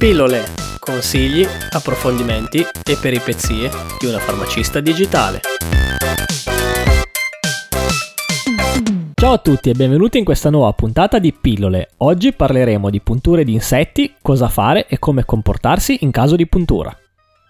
Pillole, consigli, approfondimenti e peripezie di una farmacista digitale. Ciao a tutti e benvenuti in questa nuova puntata di Pillole. Oggi parleremo di punture di insetti, cosa fare e come comportarsi in caso di puntura.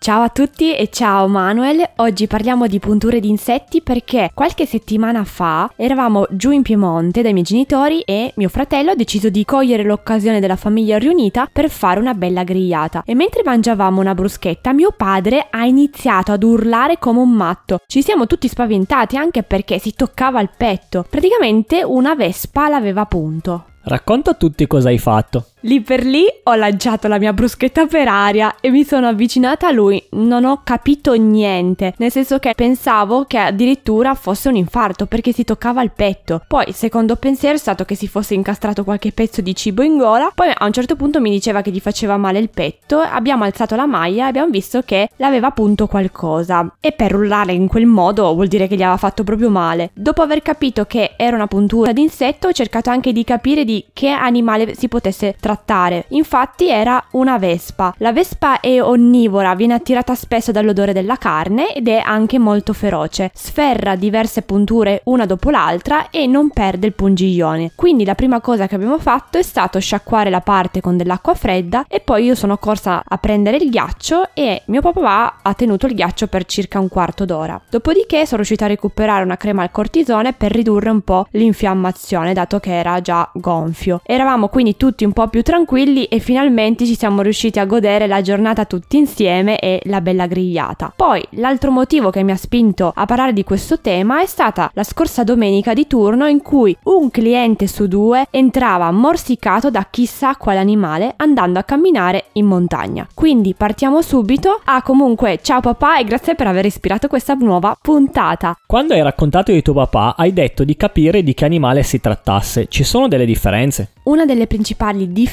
Ciao a tutti e ciao Manuel, oggi parliamo di punture di insetti perché qualche settimana fa eravamo giù in Piemonte dai miei genitori e mio fratello ha deciso di cogliere l'occasione della famiglia riunita per fare una bella grigliata e mentre mangiavamo una bruschetta mio padre ha iniziato ad urlare come un matto. Ci siamo tutti spaventati anche perché si toccava il petto, praticamente una vespa l'aveva a punto. Racconta a tutti cosa hai fatto. Lì per lì ho lanciato la mia bruschetta per aria e mi sono avvicinata a lui. Non ho capito niente, nel senso che pensavo che addirittura fosse un infarto perché si toccava il petto. Poi, il secondo pensiero è stato che si fosse incastrato qualche pezzo di cibo in gola. Poi a un certo punto mi diceva che gli faceva male il petto. Abbiamo alzato la maglia e abbiamo visto che l'aveva appunto qualcosa. E per urlare in quel modo vuol dire che gli aveva fatto proprio male. Dopo aver capito che era una puntura d'insetto, ho cercato anche di capire di che animale si potesse trattare trattare. Infatti era una vespa. La vespa è onnivora, viene attirata spesso dall'odore della carne ed è anche molto feroce. Sferra diverse punture una dopo l'altra e non perde il pungiglione. Quindi la prima cosa che abbiamo fatto è stato sciacquare la parte con dell'acqua fredda e poi io sono corsa a prendere il ghiaccio e mio papà ha tenuto il ghiaccio per circa un quarto d'ora. Dopodiché sono riuscita a recuperare una crema al cortisone per ridurre un po' l'infiammazione dato che era già gonfio. Eravamo quindi tutti un po' più tranquilli e finalmente ci siamo riusciti a godere la giornata tutti insieme e la bella grigliata. Poi l'altro motivo che mi ha spinto a parlare di questo tema è stata la scorsa domenica di turno in cui un cliente su due entrava morsicato da chissà quale animale andando a camminare in montagna. Quindi partiamo subito. Ah comunque ciao papà e grazie per aver ispirato questa nuova puntata. Quando hai raccontato di tuo papà hai detto di capire di che animale si trattasse. Ci sono delle differenze? Una delle principali differenze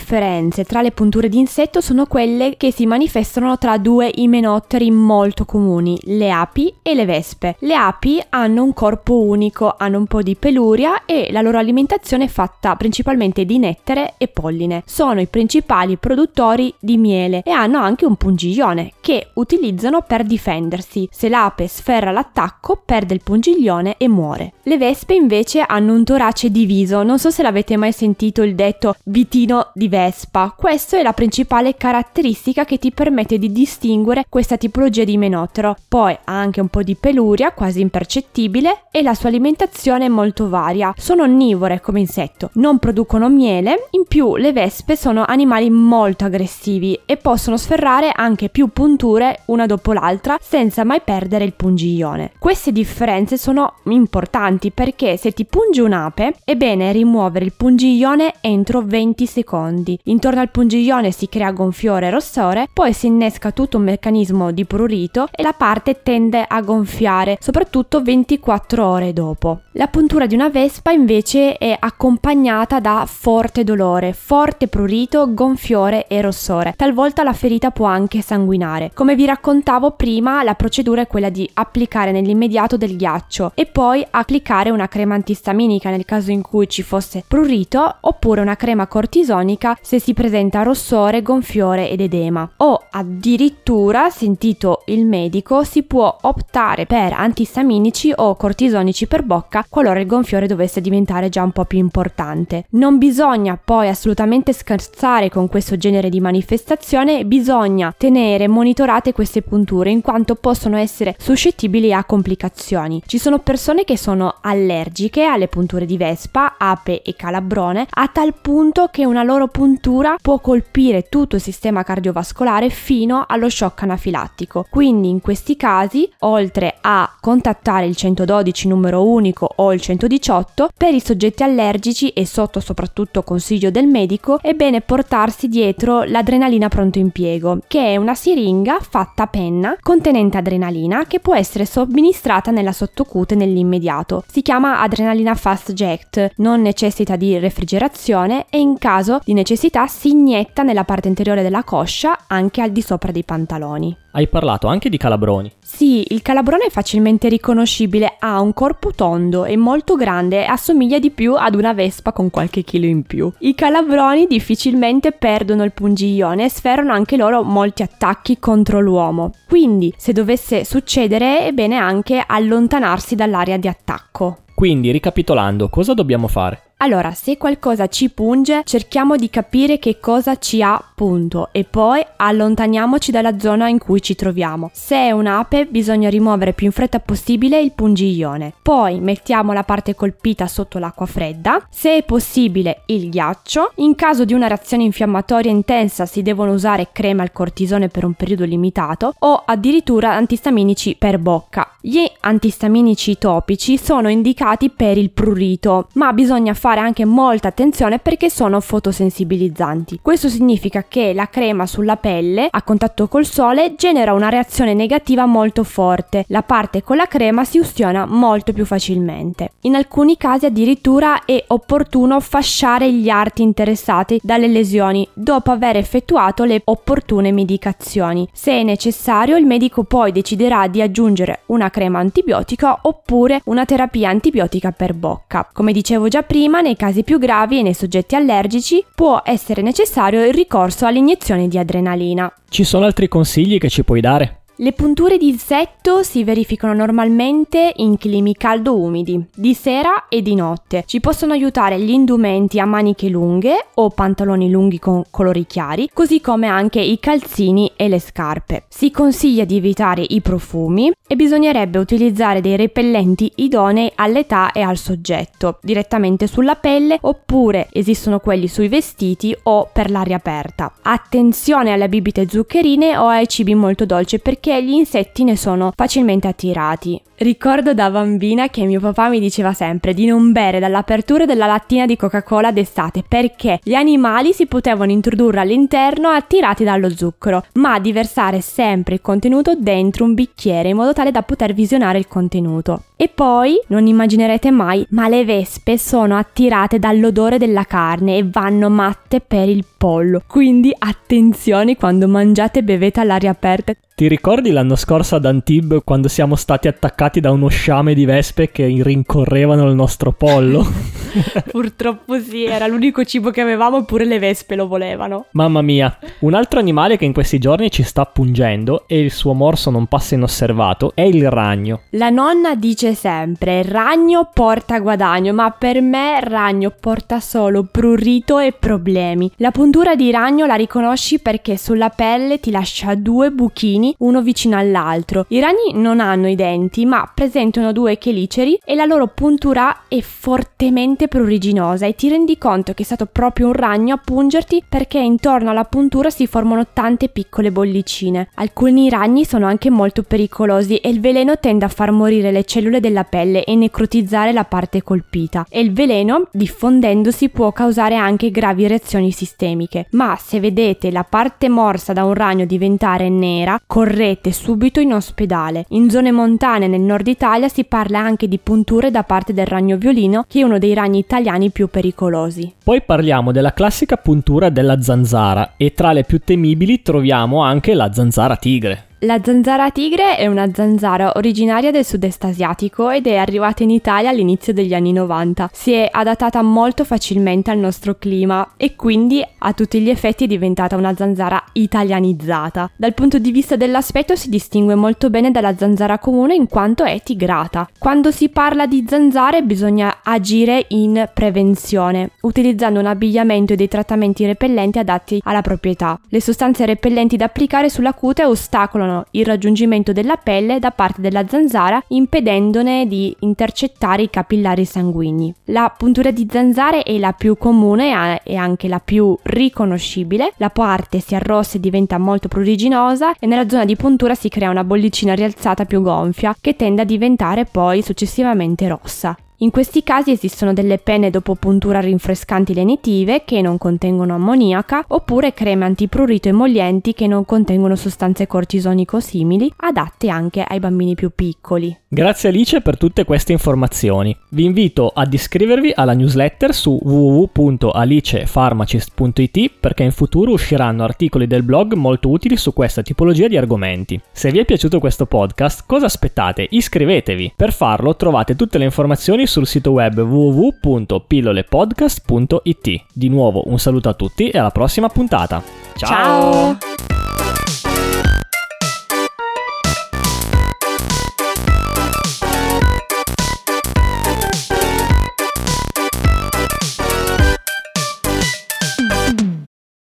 tra le punture di insetto sono quelle che si manifestano tra due imenotteri molto comuni, le api e le vespe. Le api hanno un corpo unico, hanno un po' di peluria e la loro alimentazione è fatta principalmente di nettere e polline. Sono i principali produttori di miele e hanno anche un pungiglione che utilizzano per difendersi. Se l'ape sferra l'attacco, perde il pungiglione e muore. Le vespe invece hanno un torace diviso, non so se l'avete mai sentito il detto vitino di vespa. Questa è la principale caratteristica che ti permette di distinguere questa tipologia di menottero. Poi ha anche un po' di peluria, quasi impercettibile, e la sua alimentazione è molto varia. Sono onnivore come insetto, non producono miele, in più le vespe sono animali molto aggressivi e possono sferrare anche più punture una dopo l'altra senza mai perdere il pungiglione. Queste differenze sono importanti perché se ti punge un'ape è bene rimuovere il pungiglione entro 20 secondi. Intorno al pungiglione si crea gonfiore e rossore, poi si innesca tutto un meccanismo di prurito e la parte tende a gonfiare, soprattutto 24 ore dopo. La puntura di una vespa invece è accompagnata da forte dolore, forte prurito, gonfiore e rossore. Talvolta la ferita può anche sanguinare. Come vi raccontavo prima, la procedura è quella di applicare nell'immediato del ghiaccio e poi applicare una crema antistaminica nel caso in cui ci fosse prurito oppure una crema cortisonica se si presenta rossore, gonfiore ed edema. O addirittura, sentito il medico, si può optare per antistaminici o cortisonici per bocca qualora il gonfiore dovesse diventare già un po' più importante. Non bisogna poi assolutamente scherzare con questo genere di manifestazione, bisogna tenere monitorate queste punture in quanto possono essere suscettibili a complicazioni. Ci sono persone che sono allergiche alle punture di vespa, ape e calabrone a tal punto che una loro puntura può colpire tutto il sistema cardiovascolare fino allo shock anafilattico. Quindi in questi casi, oltre a contattare il 112 numero unico o il 118, per i soggetti allergici e sotto soprattutto consiglio del medico, è bene portarsi dietro l'adrenalina pronto impiego, che è una siringa fatta a penna contenente adrenalina che può essere somministrata nella sottocute nell'immediato. Si chiama adrenalina fast jet, non necessita di refrigerazione e in caso di necessità si inietta nella parte anteriore della coscia, anche al di sopra dei pantaloni. Hai parlato anche di calabroni. Sì, il calabrone è facilmente riconoscibile, ha un corpo tondo e molto grande e assomiglia di più ad una vespa con qualche chilo in più. I calabroni difficilmente perdono il pungiglione e sferrano anche loro molti attacchi contro l'uomo. Quindi, se dovesse succedere, è bene anche allontanarsi dall'area di attacco. Quindi, ricapitolando, cosa dobbiamo fare? Allora, se qualcosa ci punge, cerchiamo di capire che cosa ci ha, punto, e poi allontaniamoci dalla zona in cui ci troviamo. Se è un'ape, bisogna rimuovere più in fretta possibile il pungiglione. Poi mettiamo la parte colpita sotto l'acqua fredda, se è possibile il ghiaccio. In caso di una reazione infiammatoria intensa si devono usare crema al cortisone per un periodo limitato o addirittura antistaminici per bocca. Gli antistaminici topici sono indicati per il prurito, ma bisogna fare fare anche molta attenzione perché sono fotosensibilizzanti. Questo significa che la crema sulla pelle a contatto col sole genera una reazione negativa molto forte. La parte con la crema si ustiona molto più facilmente. In alcuni casi addirittura è opportuno fasciare gli arti interessati dalle lesioni dopo aver effettuato le opportune medicazioni. Se è necessario, il medico poi deciderà di aggiungere una crema antibiotica oppure una terapia antibiotica per bocca. Come dicevo già prima, ma nei casi più gravi e nei soggetti allergici può essere necessario il ricorso all'iniezione di adrenalina. Ci sono altri consigli che ci puoi dare? Le punture di insetto si verificano normalmente in climi caldo-umidi, di sera e di notte. Ci possono aiutare gli indumenti a maniche lunghe o pantaloni lunghi con colori chiari, così come anche i calzini e le scarpe. Si consiglia di evitare i profumi e bisognerebbe utilizzare dei repellenti idonei all'età e al soggetto, direttamente sulla pelle oppure esistono quelli sui vestiti o per l'aria aperta. Attenzione alle bibite zuccherine o ai cibi molto dolci perché perché gli insetti ne sono facilmente attirati. Ricordo da bambina che mio papà mi diceva sempre di non bere dall'apertura della lattina di Coca-Cola d'estate perché gli animali si potevano introdurre all'interno attirati dallo zucchero, ma di versare sempre il contenuto dentro un bicchiere in modo tale da poter visionare il contenuto. E poi, non immaginerete mai, ma le vespe sono attirate dall'odore della carne e vanno matte per il pollo. Quindi attenzione quando mangiate e bevete all'aria aperta. Ti ricordi l'anno scorso ad Antibes quando siamo stati attaccati da uno sciame di vespe che rincorrevano il nostro pollo? Purtroppo sì, era l'unico cibo che avevamo eppure le vespe lo volevano. Mamma mia, un altro animale che in questi giorni ci sta pungendo e il suo morso non passa inosservato è il ragno. La nonna dice sempre ragno porta guadagno, ma per me ragno porta solo prurito e problemi. La puntura di ragno la riconosci perché sulla pelle ti lascia due buchini uno vicino all'altro. I ragni non hanno i denti, ma presentano due cheliceri e la loro puntura è fortemente pruriginosa e ti rendi conto che è stato proprio un ragno a pungerti perché intorno alla puntura si formano tante piccole bollicine. Alcuni ragni sono anche molto pericolosi e il veleno tende a far morire le cellule della pelle e necrotizzare la parte colpita e il veleno diffondendosi può causare anche gravi reazioni sistemiche. Ma se vedete la parte morsa da un ragno diventare nera, correte subito in ospedale. In zone montane nel nord Italia si parla anche di punture da parte del ragno violino, che è uno dei ragni italiani più pericolosi. Poi parliamo della classica puntura della zanzara e tra le più temibili troviamo anche la zanzara tigre. La zanzara tigre è una zanzara originaria del sud-est asiatico ed è arrivata in Italia all'inizio degli anni 90. Si è adattata molto facilmente al nostro clima e quindi a tutti gli effetti è diventata una zanzara italianizzata. Dal punto di vista dell'aspetto si distingue molto bene dalla zanzara comune in quanto è tigrata. Quando si parla di zanzare bisogna agire in prevenzione, utilizzando un abbigliamento e dei trattamenti repellenti adatti alla proprietà. Le sostanze repellenti da applicare sulla cute ostacolano ostacolano il raggiungimento della pelle da parte della zanzara impedendone di intercettare i capillari sanguigni. La puntura di zanzare è la più comune e anche la più riconoscibile, la parte si arrossa e diventa molto pruriginosa e nella zona di puntura si crea una bollicina rialzata più gonfia che tende a diventare poi successivamente rossa. In questi casi esistono delle penne dopo puntura rinfrescanti lenitive che non contengono ammoniaca oppure creme antiprurito emollienti che non contengono sostanze cortisonico simili, adatte anche ai bambini più piccoli. Grazie Alice per tutte queste informazioni. Vi invito ad iscrivervi alla newsletter su www.alicefarmacist.it perché in futuro usciranno articoli del blog molto utili su questa tipologia di argomenti. Se vi è piaciuto questo podcast, cosa aspettate? Iscrivetevi. Per farlo trovate tutte le informazioni sul sito web www.pillolepodcast.it. Di nuovo un saluto a tutti e alla prossima puntata. Ciao. Ciao.